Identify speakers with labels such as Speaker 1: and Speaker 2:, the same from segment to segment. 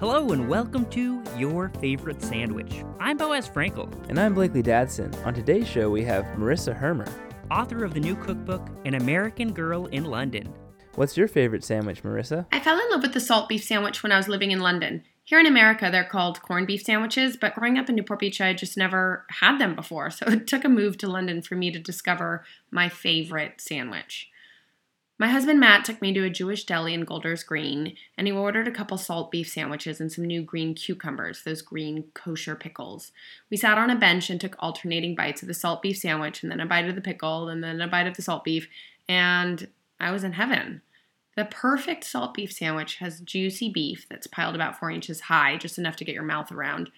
Speaker 1: Hello and welcome to Your Favorite Sandwich. I'm Boaz Frankel,
Speaker 2: And I'm Blakely Dadson. On today's show, we have Marissa Hermer.
Speaker 1: author of the new cookbook, An American Girl in London.
Speaker 2: What's your favorite sandwich, Marissa?
Speaker 3: I fell in love with the salt beef sandwich when I was living in London. Here in America, they're called corned beef sandwiches, but growing up in Newport Beach, I just never had them before. So it took a move to London for me to discover my favorite sandwich. My husband Matt took me to a Jewish deli in Golders Green, and he ordered a couple salt beef sandwiches and some new green cucumbers, those green kosher pickles. We sat on a bench and took alternating bites of the salt beef sandwich, and then a bite of the pickle, and then a bite of the salt beef, and I was in heaven. The perfect salt beef sandwich has juicy beef that's piled about four inches high, just enough to get your mouth around,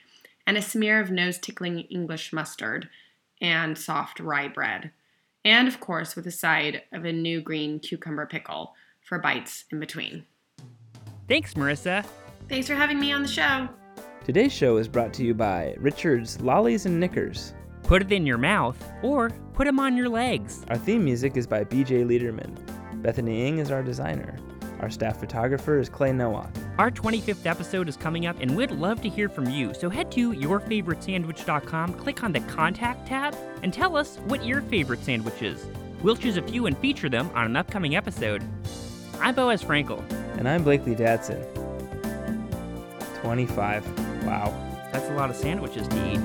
Speaker 3: and a smear of nose tickling English mustard and soft rye bread. And of course, with a side of a new green cucumber pickle for bites in between.
Speaker 1: Thanks, Marissa.
Speaker 3: Thanks for having me on the show.
Speaker 2: Today's show is brought to you by Richard's Lollies and Knickers.
Speaker 1: Put it in your mouth or put them on your legs.
Speaker 2: Our theme music is by BJ Leiderman. Bethany Ng is our designer. Our staff photographer is Clay Nowak.
Speaker 1: Our 25th episode is coming up, and we'd love to hear from you. So head to yourfavoritesandwich.com, click on the Contact tab, and tell us what your favorite sandwich is. We'll choose a few and feature them on an upcoming episode. I'm Boaz Frankel.
Speaker 2: And I'm Blakely Dadson. 25. Wow.
Speaker 1: That's a lot of sandwiches to eat.